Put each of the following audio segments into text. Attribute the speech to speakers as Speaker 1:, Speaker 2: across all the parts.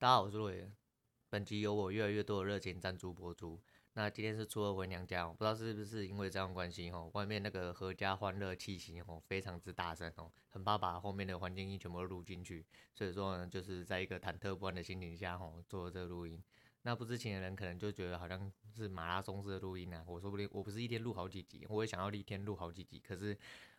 Speaker 1: 大家好，我是洛言。本集由我越来越多的热情赞助播出。那今天是初二回娘家，不知道是不是因为这样关系哦，外面那个阖家欢乐气息哦，非常之大声哦，很怕把后面的环境音全部录进去。所以说呢，就是在一个忐忑不安的心情下哦，做了这个录音。那不知情的人可能就觉得好像是马拉松式的录音啊。我说不定我不是一天录好几集，我也想要一天录好几集，可是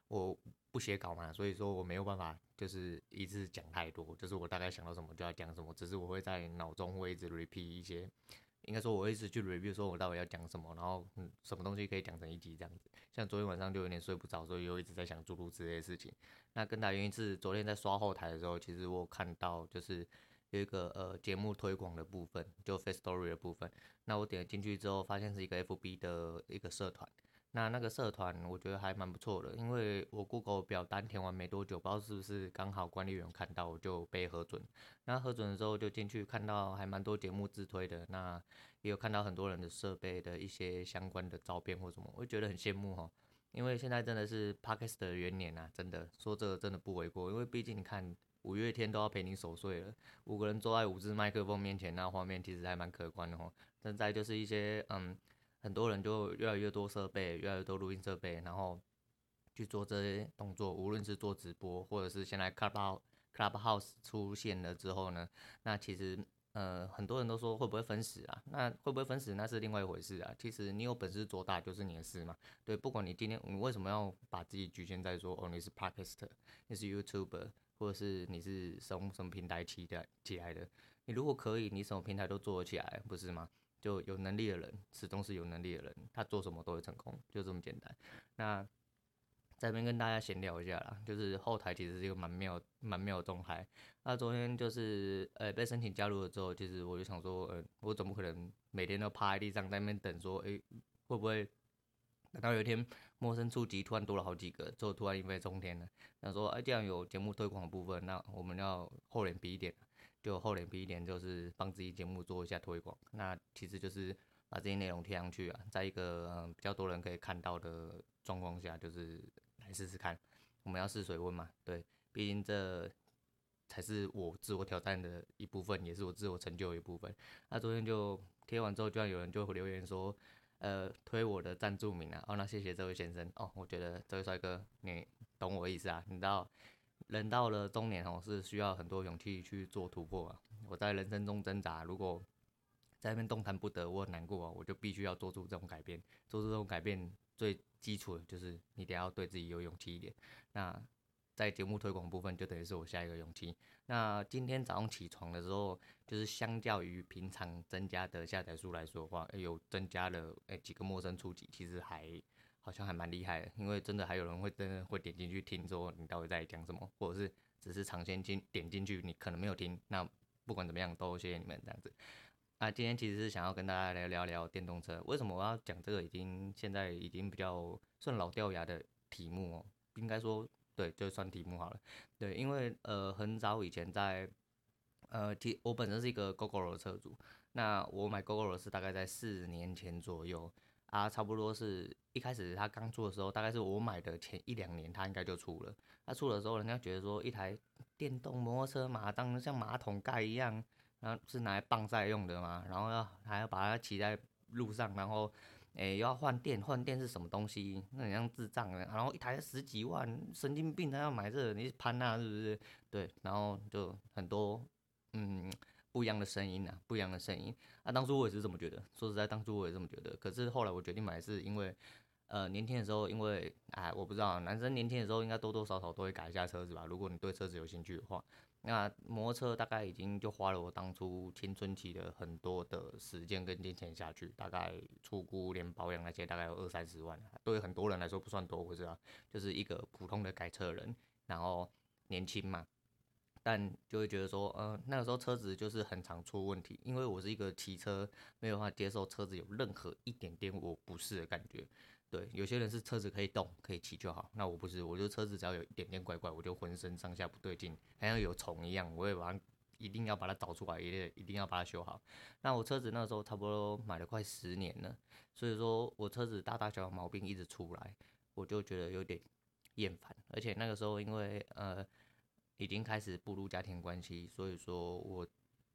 Speaker 1: 我不写稿嘛，所以说我没有办法。就是一次讲太多，就是我大概想到什么就要讲什么，只是我会在脑中会一直 repeat 一些，应该说我会一直去 review，说我到底要讲什么，然后嗯，什么东西可以讲成一集这样子。像昨天晚上就有点睡不着，所以又一直在想诸如此类的事情。那更大原因是昨天在刷后台的时候，其实我看到就是有一个呃节目推广的部分，就 Firstory 的部分。那我点了进去之后，发现是一个 FB 的一个社团。那那个社团我觉得还蛮不错的，因为我 Google 表单填完没多久，不知道是不是刚好管理员看到，我就被核准。那核准的时候就进去看到还蛮多节目自推的，那也有看到很多人的设备的一些相关的照片或什么，我觉得很羡慕哈。因为现在真的是 Podcast 的元年啊，真的说这个真的不为过，因为毕竟你看五月天都要陪你守岁了，五个人坐在五支麦克风面前，那画面其实还蛮可观的哈。现在就是一些嗯。很多人就越来越多设备，越来越多录音设备，然后去做这些动作，无论是做直播，或者是现在 Clubhouse Clubhouse 出现了之后呢，那其实呃很多人都说会不会分时啊？那会不会分时？那是另外一回事啊。其实你有本事做大就是你的事嘛。对，不管你今天你为什么要把自己局限在说哦你是 Podcaster，你是 YouTuber，或者是你是什么什么平台起的起来的？你如果可以，你什么平台都做得起来，不是吗？就有能力的人，始终是有能力的人，他做什么都会成功，就这么简单。那在这边跟大家闲聊一下啦，就是后台其实是一个蛮妙、蛮妙的状态。那昨天就是呃被申请加入了之后，其实我就想说，呃，我怎么可能每天都趴在地上在那边等，说，诶、会不会等到有一天陌生触及突然多了好几个，之后突然一飞冲天了？那说，哎、这样有节目推广的部分，那我们要厚脸皮一点。就厚脸皮一点，就是帮自己节目做一下推广。那其实就是把这些内容贴上去啊，在一个嗯比较多人可以看到的状况下，就是来试试看。我们要试水温嘛，对，毕竟这才是我自我挑战的一部分，也是我自我成就的一部分。那昨天就贴完之后，居然有人就留言说，呃，推我的赞助名啊。哦，那谢谢这位先生。哦，我觉得这位帅哥，你懂我意思啊？你知道。人到了中年哦，是需要很多勇气去做突破啊。我在人生中挣扎，如果在那边动弹不得，我很难过啊，我就必须要做出这种改变。做出这种改变，最基础的就是你得要对自己有勇气一点。那在节目推广部分，就等于是我下一个勇气。那今天早上起床的时候，就是相较于平常增加的下载数来说的话，有增加了诶几个陌生初级，其实还。好像还蛮厉害的，因为真的还有人会真的会点进去听，说你到底在讲什么，或者是只是尝鲜进点进去，你可能没有听。那不管怎么样，都谢谢你们这样子。那今天其实是想要跟大家来聊聊电动车。为什么我要讲这个？已经现在已经比较算老掉牙的题目哦，应该说对，就算题目好了。对，因为呃很早以前在呃，其我本身是一个 GoGo 的车主，那我买 Gogoro 是大概在四年前左右。啊，差不多是一开始他刚出的时候，大概是我买的前一两年，他应该就出了。他出的时候，人家觉得说一台电动摩托车嘛，当像马桶盖一样，然后是拿来棒晒用的嘛，然后要还要把它骑在路上，然后诶、又要换电，换电是什么东西？那很像智障的。然后一台十几万，神经病，他要买这，你是潘娜是不是？对，然后就很多嗯。不一样的声音啊，不一样的声音啊！当初我也是这么觉得，说实在，当初我也这么觉得。可是后来我决定买，是因为，呃，年轻的时候，因为哎，我不知道，男生年轻的时候应该多多少少都会改一下车子吧。如果你对车子有兴趣的话，那摩托车大概已经就花了我当初青春期的很多的时间跟金钱下去，大概初估连保养那些大概有二三十万，对很多人来说不算多，不是啊？就是一个普通的改车人，然后年轻嘛。但就会觉得说，呃，那个时候车子就是很常出问题，因为我是一个骑车没有办法接受车子有任何一点点我不适的感觉。对，有些人是车子可以动可以骑就好，那我不是，我就车子只要有一点点怪怪，我就浑身上下不对劲，好像有虫一样，我也把它一定要把它找出来，一定一定要把它修好。那我车子那时候差不多买了快十年了，所以说我车子大大小小毛病一直出来，我就觉得有点厌烦，而且那个时候因为呃。已经开始步入家庭关系，所以说我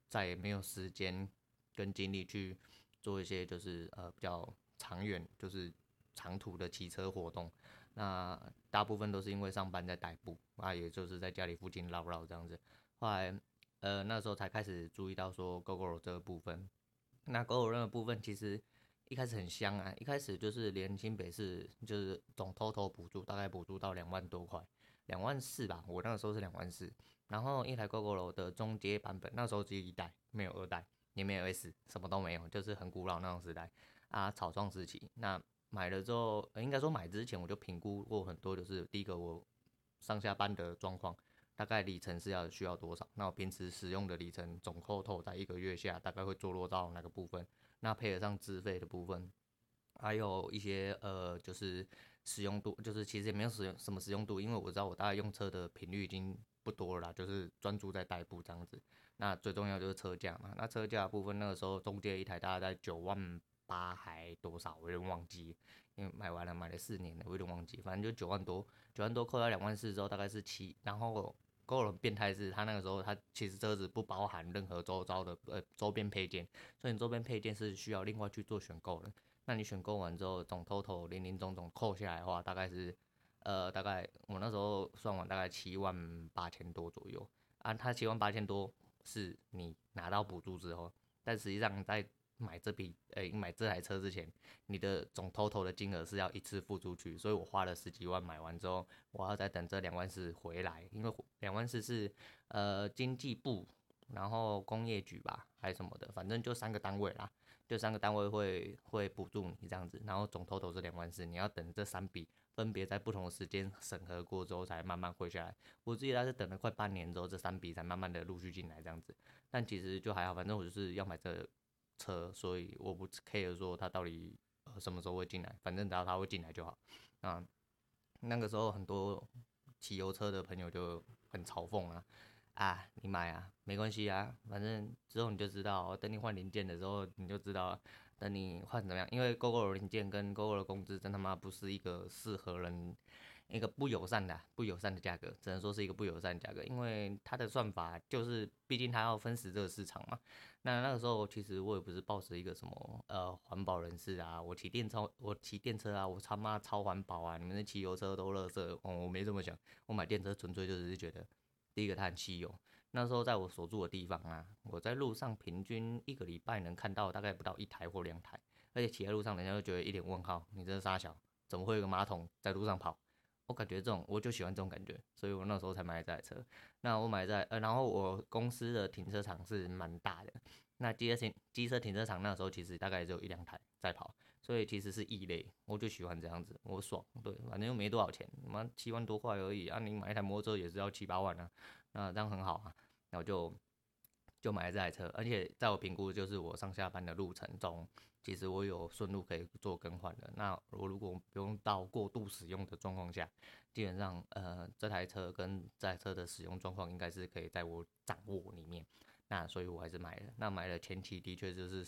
Speaker 1: 再也没有时间跟精力去做一些就是呃比较长远就是长途的骑车活动。那大部分都是因为上班在代步，啊，也就是在家里附近绕绕这样子。后来呃那时候才开始注意到说 g o g o 这个部分。那 g o g o 的部分其实一开始很香啊，一开始就是连新北市就是总偷偷补助大概补助到两万多块，两万四吧，我那个时候是两万四。然后一台 Gogoro 的中阶版本，那时候只有一代，没有二代，也没有 S，什么都没有，就是很古老那种时代啊，草创时期。那买了之后，应该说买之前我就评估过很多，就是第一个我上下班的状况，大概里程是要需要多少，那我平时使用的里程总扣透在一个月下大概会坐落到哪个部分，那配合上资费的部分，还有一些呃就是使用度，就是其实也没有使用什么使用度，因为我知道我大概用车的频率已经。不多了啦，就是专注在代步这样子。那最重要就是车价嘛。那车价部分，那个时候中阶一台大概在九万八还多少，我有点忘记，因为买完了买了四年了，我有点忘记。反正就九万多，九万多扣掉两万四之后，大概是七。然后够了变态是，他那个时候他其实车子不包含任何周遭的呃周边配件，所以你周边配件是需要另外去做选购的。那你选购完之后，总 total 零零总总扣下来的话，大概是。呃，大概我那时候算完大概七万八千多左右啊，他七万八千多是你拿到补助之后，但实际上在买这笔呃、买这台车之前，你的总 total 的金额是要一次付出去，所以我花了十几万买完之后，我要再等这两万四回来，因为两万四是呃经济部，然后工业局吧还是什么的，反正就三个单位啦，就三个单位会会补助你这样子，然后总 total 是两万四，你要等这三笔。分别在不同的时间审核过之后，才慢慢汇下来。我自己还是等了快半年之后，这三笔才慢慢的陆续进来这样子。但其实就还好，反正我就是要买这车，所以我不 care 说它到底呃什么时候会进来，反正只要它会进来就好。啊，那个时候很多骑油车的朋友就很嘲讽啊，啊，你买啊，没关系啊，反正之后你就知道，等你换零件的时候你就知道了。等你换怎么样？因为 Gogoro 零件跟 Gogoro 的工资真他妈不是一个适合人，一个不友善的不友善的价格，只能说是一个不友善的价格。因为它的算法就是，毕竟它要分食这个市场嘛。那那个时候其实我也不是抱持一个什么呃环保人士啊，我骑电超我骑电车啊，我他妈超环保啊！你们那骑油车都垃圾，哦，我没这么想。我买电车纯粹就是觉得，第一个它很稀有。那时候在我所住的地方啊，我在路上平均一个礼拜能看到大概不到一台或两台，而且骑在路上，人家就觉得一脸问号，你这傻小，怎么会有个马桶在路上跑？我感觉这种，我就喜欢这种感觉，所以我那时候才买这台车。那我买在呃，然后我公司的停车场是蛮大的，那机车停机车停车场那时候其实大概只有一两台在跑，所以其实是异类，我就喜欢这样子，我爽，对，反正又没多少钱，妈七万多块而已啊，你买一台摩托车也是要七八万啊，那这样很好啊。然后就就买了这台车，而且在我评估，就是我上下班的路程中，其实我有顺路可以做更换的。那我如果不用到过度使用的状况下，基本上呃这台车跟这台车的使用状况应该是可以在我掌握里面。那所以我还是买了。那买了前期的确就是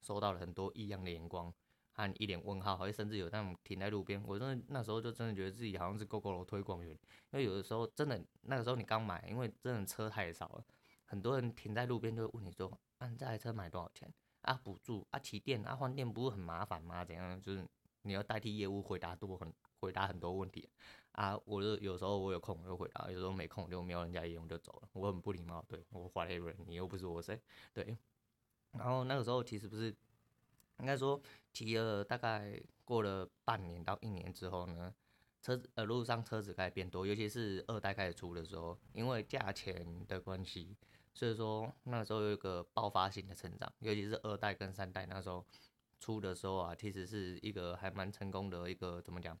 Speaker 1: 收到了很多异样的眼光和一脸问号，好像甚至有那种停在路边。我真的那时候就真的觉得自己好像是 Gogoro 推广员。因为有的时候真的，那个时候你刚买，因为真的车太少了，很多人停在路边就会问你说：“啊，这台车买多少钱？啊，补助啊，提电啊，换电不是很麻烦吗？怎样？就是你要代替业务回答多很回答很多问题啊。我就有时候我有空我就回答，有时候没空就瞄人家一眼我就走了，我很不礼貌，对我 whatever，你又不是我谁，对。然后那个时候其实不是，应该说提了大概过了半年到一年之后呢。车子呃，路上车子开始变多，尤其是二代开始出的时候，因为价钱的关系，所以说那时候有一个爆发性的成长。尤其是二代跟三代那时候出的时候啊，其实是一个还蛮成功的一个怎么讲，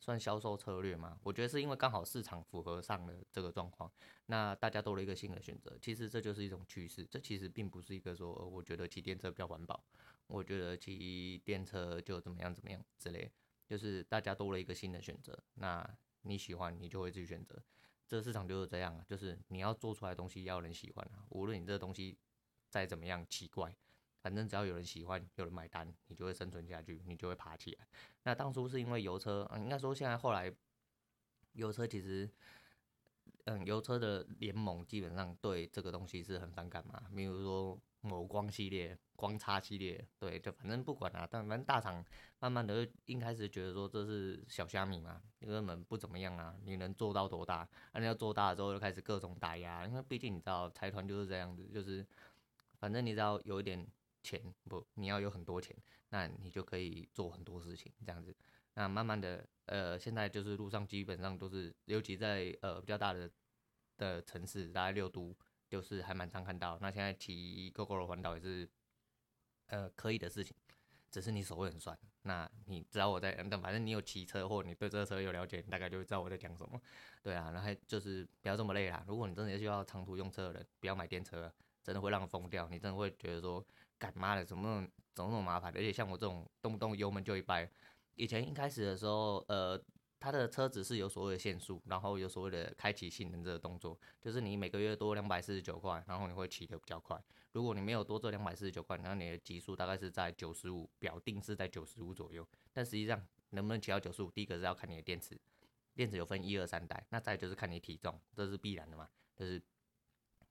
Speaker 1: 算销售策略嘛。我觉得是因为刚好市场符合上了这个状况，那大家多了一个新的选择。其实这就是一种趋势，这其实并不是一个说我觉得骑电车比较环保，我觉得骑电车就怎么样怎么样之类。就是大家多了一个新的选择，那你喜欢你就会去选择，这个市场就是这样啊，就是你要做出来的东西要人喜欢啊，无论你这个东西再怎么样奇怪，反正只要有人喜欢，有人买单，你就会生存下去，你就会爬起来。那当初是因为油车，嗯应该说现在后来油车其实嗯，油车的联盟基本上对这个东西是很反感嘛，比如说某光系列、光叉系列，对，就反正不管啊，但反正大厂慢慢的一开始觉得说这是小虾米嘛，根本不怎么样啊，你能做到多大？那你要做大了之后就开始各种打压，因为毕竟你知道财团就是这样子，就是反正你只要有一点钱，不，你要有很多钱，那你就可以做很多事情这样子。那慢慢的，呃，现在就是路上基本上都是，尤其在呃比较大的的城市，大概六都，就是还蛮常看到。那现在骑 Gogoro 环岛也是，呃，可以的事情，只是你手会很酸。那你知道我在，等反正你有骑车或你对这个车有了解，你大概就知道我在讲什么。对啊，然后就是不要这么累啦。如果你真的需要长途用车的人，不要买电车，真的会让疯掉。你真的会觉得说，干妈的怎么那么怎么那么麻烦？而且像我这种动不动油门就一掰。以前一开始的时候，呃，它的车子是有所谓的限速，然后有所谓的开启性能这个动作，就是你每个月多两百四十九块，然后你会骑得比较快。如果你没有多这两百四十九块，那你的极速大概是在九十五，表定是在九十五左右。但实际上能不能骑到九十五，第一个是要看你的电池，电池有分一二三代，那再就是看你体重，这是必然的嘛，就是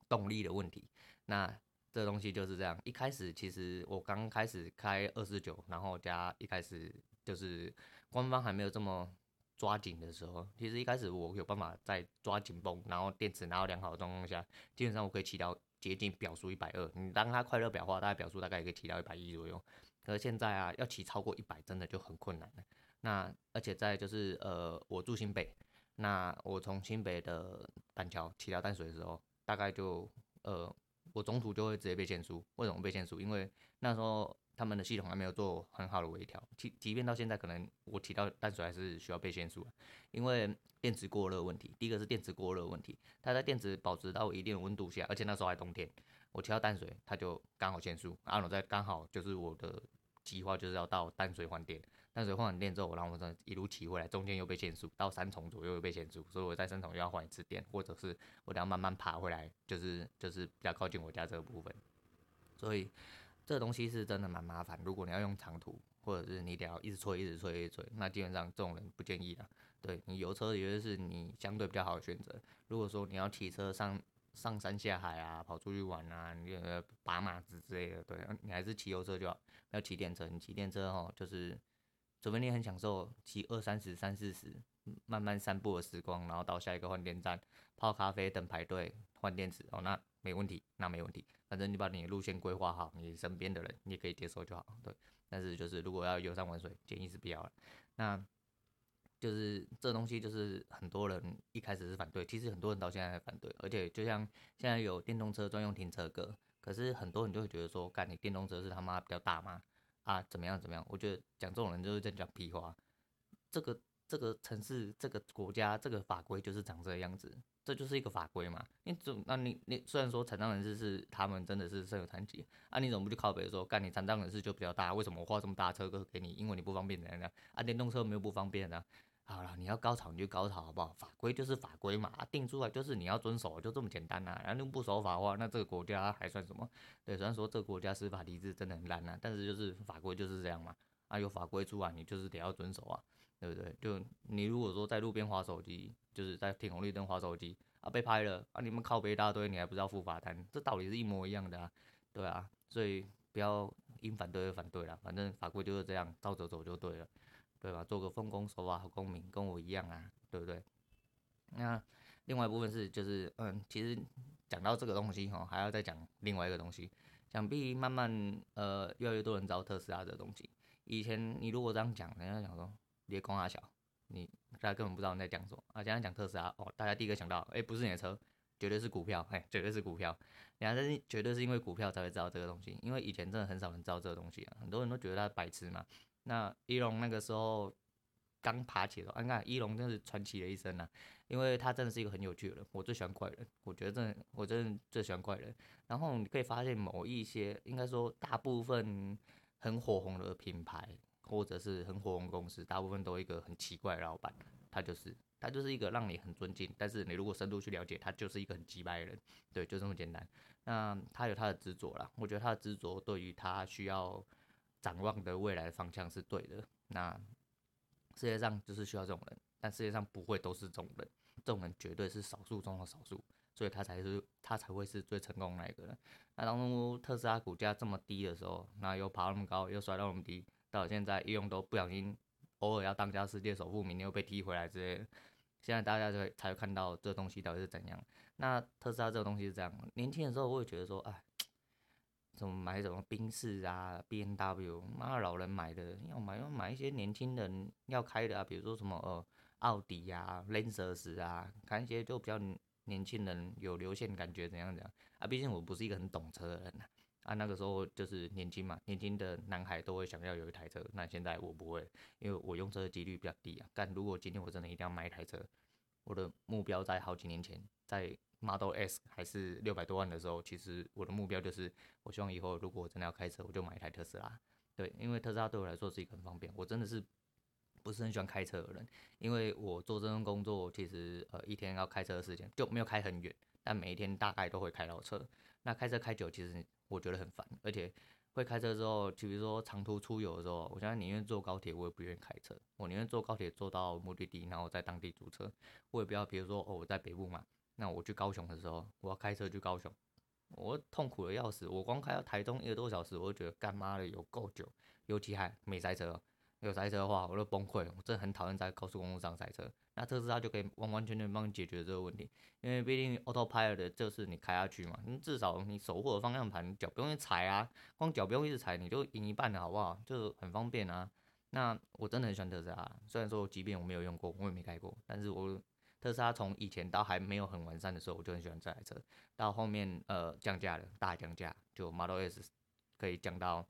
Speaker 1: 动力的问题。那这东西就是这样，一开始其实我刚开始开二四九，然后加一开始。就是官方还没有这么抓紧的时候，其实一开始我有办法在抓紧绷，然后电池拿到良好的状况下，基本上我可以骑到接近表速一百二。你当它快乐表化，大概表速大概也可以骑到一百一左右。可是现在啊，要骑超过一百，真的就很困难了。那而且在就是呃，我住新北，那我从新北的板桥骑到淡水的时候，大概就呃，我中途就会直接被限速。为什么被限速？因为那时候。他们的系统还没有做很好的微调，即即便到现在，可能我提到淡水还是需要被限速，因为电池过热问题。第一个是电池过热问题，它在电池保持到一定的温度下，而且那时候还冬天，我提到淡水，它就刚好限速。然后在刚好就是我的计划就是要到淡水换电，淡水换完电之后，然后我再一路骑回来，中间又被限速，到三重左右又被限速，所以我在三重又要换一次电，或者是我等下慢慢爬回来，就是就是比较靠近我家这个部分，所以。这个东西是真的蛮麻烦，如果你要用长途，或者是你得要一直催、一直催、一直催，那基本上这种人不建议的。对，你油车也就是你相对比较好的选择。如果说你要骑车上上山下海啊，跑出去玩啊，你呃拔马子之类的，对，你还是骑油车就好，不要骑电车。你骑电车哦，就是除非你很享受骑二三十、三四十，慢慢散步的时光，然后到下一个换电站泡咖啡等排队换电池哦，那没问题，那没问题。反正你把你的路线规划好，你身边的人你也可以接受就好，对。但是就是如果要游山玩水，建议是不要了。那就是这东西就是很多人一开始是反对，其实很多人到现在还反对。而且就像现在有电动车专用停车格，可是很多人就会觉得说，干你电动车是他妈比较大吗？啊，怎么样怎么样？我觉得讲这种人就是在讲屁话。这个这个城市、这个国家、这个法规就是长这个样子。这就是一个法规嘛，你总那你你虽然说残障人士是他们真的是身有残疾啊，你怎么不去靠北说，干你残障人士就比较大，为什么我画这么大车给你？因为你不方便怎样怎样啊？电动车没有不方便的。好了，你要高潮你就高潮好不好？法规就是法规嘛，定出来就是你要遵守，就这么简单呐、啊。然后你不守法的话，那这个国家还算什么？对，虽然说这个国家司法体制真的很烂呐、啊，但是就是法规就是这样嘛。啊，有法规出来，你就是得要遵守啊，对不对？就你如果说在路边划手机，就是在停红绿灯划手机。啊，被拍了啊！你们靠北一大堆，你还不知道付罚单，这道理是一模一样的啊，对啊，所以不要因反对而反对了，反正法规就是这样，照着走就对了，对吧？做个奉公守法好公民，跟我一样啊，对不对？那另外一部分是就是嗯，其实讲到这个东西哈，还要再讲另外一个东西，想必慢慢呃越来越多人知道特斯拉这东西。以前你如果这样讲，人家讲说你公阿小。你大家根本不知道你在讲什么啊！现在讲特斯拉哦，大家第一个想到，哎、不是你的车，绝对是股票，哎，绝对是股票。你看，这是绝对是因为股票才会知道这个东西，因为以前真的很少人知道这个东西啊，很多人都觉得他白痴嘛。那伊隆那个时候刚爬起来，你看伊隆真是传奇的一生啊，因为他真的是一个很有趣的人，我最喜欢怪人，我觉得真的，我真的最喜欢怪人。然后你可以发现某一些，应该说大部分很火红的品牌。或者是很火红公司，大部分都一个很奇怪的老板，他就是他就是一个让你很尊敬，但是你如果深度去了解，他就是一个很机掰的人，对，就这么简单。那他有他的执着啦，我觉得他的执着对于他需要展望的未来的方向是对的。那世界上就是需要这种人，但世界上不会都是这种人，这种人绝对是少数中的少数，所以他才是他才会是最成功的那一个人。那当初特斯拉股价这么低的时候，那又爬那么高，又摔到那么低，到现在一用都不小心，偶尔要当家世界首富，明天又被踢回来之类的。现在大家才才会看到这东西到底是怎样。那特斯拉这个东西是这样，年轻的时候我会觉得说，哎，怎么买什么宾士啊、BMW，妈老人买的，要买要买一些年轻人要开的啊，比如说什么呃奥迪啊、雷克萨斯啊，看一些就比较年轻人有流线感觉怎样怎样啊。毕竟我不是一个很懂车的人啊。啊，那个时候就是年轻嘛，年轻的男孩都会想要有一台车。那现在我不会，因为我用车的几率比较低啊。但如果今天我真的一定要买一台车，我的目标在好几年前，在 Model S 还是六百多万的时候，其实我的目标就是，我希望以后如果我真的要开车，我就买一台特斯拉。对，因为特斯拉对我来说是一个很方便。我真的是不是很喜欢开车的人，因为我做这份工作，其实呃一天要开车的时间就没有开很远，但每一天大概都会开到车。那开车开久，其实我觉得很烦，而且会开车之后，就比如说长途出游的时候，我现在宁愿坐高铁，我也不愿意开车。我宁愿坐高铁坐到目的地，然后在当地租车。我也不要，比如说哦，我在北部嘛，那我去高雄的时候，我要开车去高雄，我痛苦的要死。我光开到台中一个多小时，我就觉得干妈的有够久，尤其还没塞车。有塞车的话，我都崩溃。我真的很讨厌在高速公路上塞车。那特斯拉就可以完完全全帮你解决这个问题，因为毕竟 Autopilot 的就是你开下去嘛，你至少你手握的方向盘，脚不用去踩啊，光脚不用一直踩，你就赢一半了，好不好？就很方便啊。那我真的很喜欢特斯拉，虽然说即便我没有用过，我也没开过，但是我特斯拉从以前到还没有很完善的时候，我就很喜欢这台车。到后面呃降价了，大降价，就 Model S 可以降到。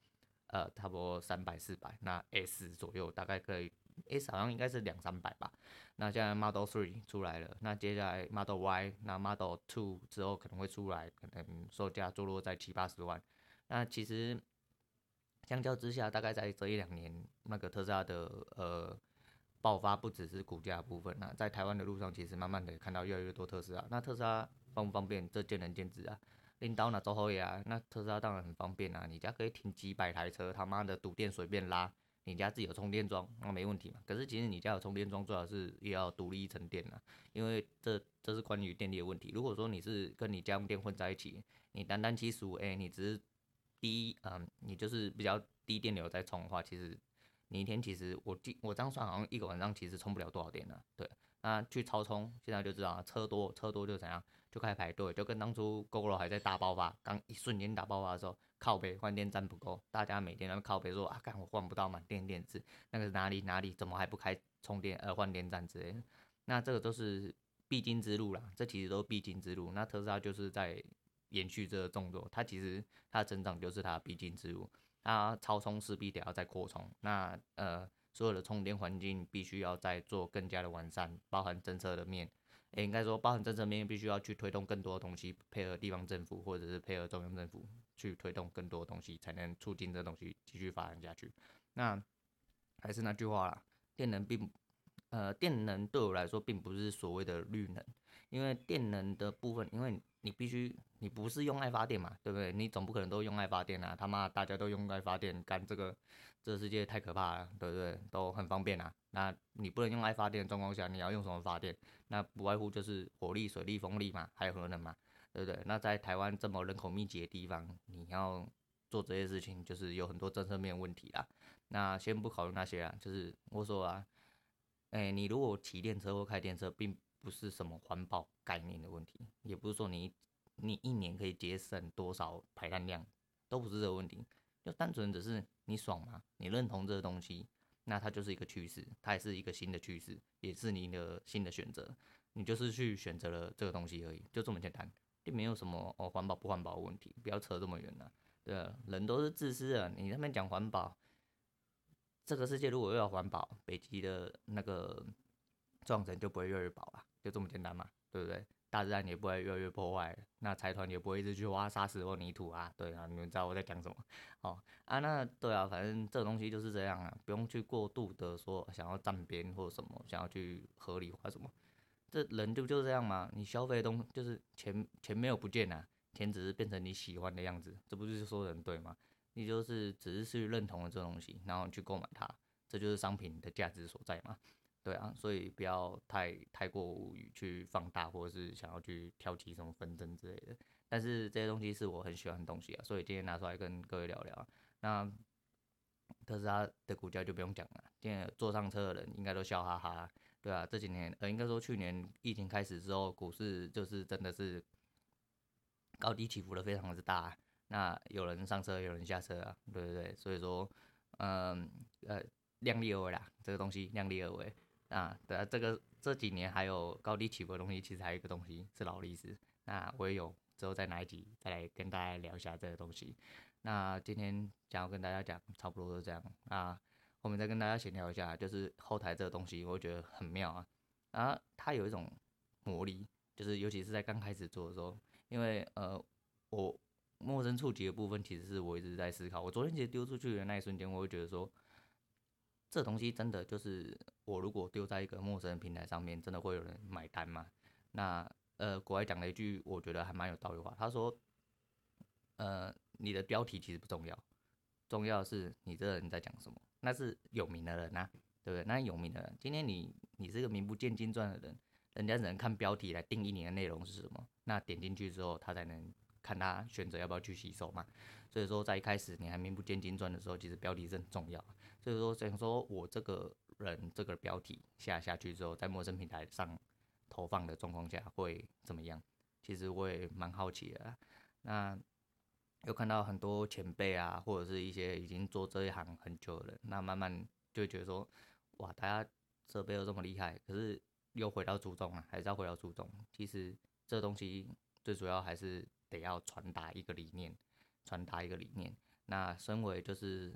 Speaker 1: 呃，差不多三百四百，那 S 左右大概可以，S 好像应该是两三百吧。那现在 Model Three 出来了，那接下来 Model Y，那 Model Two 之后可能会出来，可能售价坐落在七八十万。那其实相较之下，大概在这一两年，那个特斯拉的呃爆发不只是股价部分那，在台湾的路上，其实慢慢的看到越来越多特斯拉。那特斯拉方不方便？这见仁见智啊。领导哪走好呀？那特斯拉当然很方便啊，你家可以停几百台车，他妈的堵电随便拉，你家自己有充电桩，那没问题嘛。可是其实你家有充电桩，最好是也要独立一层电啊，因为这这是关于电力的问题。如果说你是跟你家用电混在一起，你单单七十五 A，你只是低，嗯，你就是比较低电流在充的话，其实你一天其实我记我这样算好像一个晚上其实充不了多少电呢、啊。对，那去超充，现在就知道车多车多就怎样。就开始排队，就跟当初 GoGo 还在大爆发，刚一瞬间大爆发的时候，靠北换电站不够，大家每天都靠北说啊，干我换不到满电电池，那个是哪里哪里，怎么还不开充电呃换电站之类的？那这个都是必经之路啦，这其实都是必经之路。那特斯拉就是在延续这个动作，它其实它的增长就是它的必经之路，它超充势必得要再扩充，那呃所有的充电环境必须要再做更加的完善，包含政策的面。也应该说，包含政策面必须要去推动更多的东西，配合地方政府或者是配合中央政府去推动更多的东西，才能促进这东西继续发展下去。那还是那句话啦，电能并呃，电能对我来说并不是所谓的绿能，因为电能的部分，因为你必须你不是用爱发电嘛，对不对？你总不可能都用爱发电啊，他妈大家都用爱发电干这个。这个世界太可怕了，对不对？都很方便啊。那你不能用爱发电的状况下，你要用什么发电？那不外乎就是火力、水力、风力嘛，还有核能嘛，对不对？那在台湾这么人口密集的地方，你要做这些事情，就是有很多政策面问题啦。那先不考虑那些啊，就是我说啊，哎，你如果骑电车或开电车，并不是什么环保概念的问题，也不是说你你一年可以节省多少排碳量，都不是这个问题。就单纯只是你爽吗？你认同这个东西，那它就是一个趋势，它也是一个新的趋势，也是你的新的选择。你就是去选择了这个东西而已，就这么简单，并没有什么哦环保不环保的问题，不要扯这么远了。对，人都是自私的，你那边讲环保，这个世界如果又要环保，北极的那个撞层就不会越来越薄了，就这么简单嘛，对不对？大自然也不会越来越破坏，那财团也不会一直去挖沙石或泥土啊。对啊，你们知道我在讲什么？哦啊，那对啊，反正这个东西就是这样啊，不用去过度的说想要站边或什么，想要去合理化什么。这人就就这样嘛，你消费的东就是钱，钱没有不见啊，钱只是变成你喜欢的样子，这不就是说人对吗？你就是只是去认同了这东西，然后去购买它，这就是商品的价值所在嘛。对啊，所以不要太太过于去放大，或者是想要去挑起什么纷争之类的。但是这些东西是我很喜欢的东西啊，所以今天拿出来跟各位聊聊。那特斯拉的股价就不用讲了，今天坐上车的人应该都笑哈哈。对啊，这几年呃，应该说去年疫情开始之后，股市就是真的是高低起伏的非常之大。那有人上车，有人下车啊，对不对，对？所以说，嗯呃，量力而为啦，这个东西量力而为啊。对啊，这个这几年还有高低起伏的东西，其实还有一个东西是劳力士。那我也有之后再哪一集再来跟大家聊一下这个东西。那今天想要跟大家讲，差不多是这样啊。后面再跟大家闲聊一下，就是后台这个东西，我觉得很妙啊。啊，它有一种魔力，就是尤其是在刚开始做的时候，因为呃，我陌生触及的部分，其实是我一直在思考。我昨天其实丢出去的那一瞬间，我会觉得说，这东西真的就是我如果丢在一个陌生的平台上面，真的会有人买单吗？那呃，国外讲了一句，我觉得还蛮有道理话，他说，呃，你的标题其实不重要，重要的是你这个人在讲什么。那是有名的人呐、对不对？那有名的人，今天你你是个名不见经传的人，人家只能看标题来定义你的内容是什么。那点进去之后，他才能看他选择要不要去吸收嘛。所以说，在一开始你还名不见经传的时候，其实标题是很重要。所以说，想说我这个人这个标题下下去之后，在陌生平台上投放的状况下会怎么样？其实我也蛮好奇的。那。又看到很多前辈啊，或者是一些已经做这一行很久的人，那慢慢就觉得说，哇，大家设备又这么厉害，可是又回到初衷啊，还是要回到初衷。其实这东西最主要还是得要传达一个理念，传达一个理念。那身为就是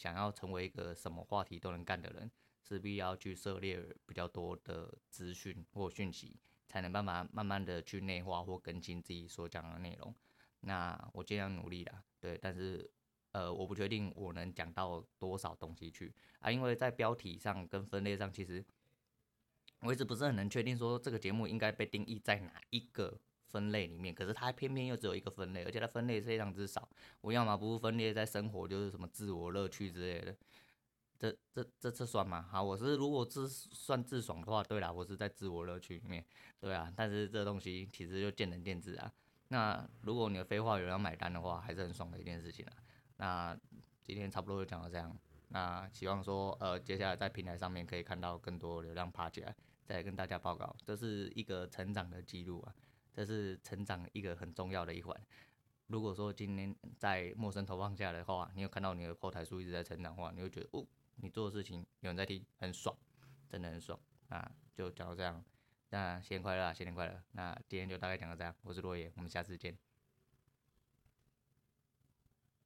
Speaker 1: 想要成为一个什么话题都能干的人，势必要去涉猎比较多的资讯或讯息，才能慢慢慢慢的去内化或更新自己所讲的内容。那我尽量努力啦，对，但是，呃，我不确定我能讲到多少东西去啊，因为在标题上跟分类上，其实我一直不是很能确定说这个节目应该被定义在哪一个分类里面，可是它偏偏又只有一个分类，而且它分类非常之少。我要么不是分类在生活，就是什么自我乐趣之类的，这这这这算吗？好，我是如果自算自爽的话，对啦，我是在自我乐趣里面，对啊，但是这东西其实就见仁见智啊。那如果你的废话有人要买单的话，还是很爽的一件事情啊。那今天差不多就讲到这样。那希望说，呃，接下来在平台上面可以看到更多流量爬起来，再跟大家报告，这是一个成长的记录啊，这是成长一个很重要的一环。如果说今天在陌生投放下的话，你有看到你的后台数一直在成长的话，你会觉得哦，你做的事情有人在听，很爽，真的很爽。啊就讲到这样。那新年快乐啊，新年快乐！那今天就大概讲到这样，我是落叶，我们下次见。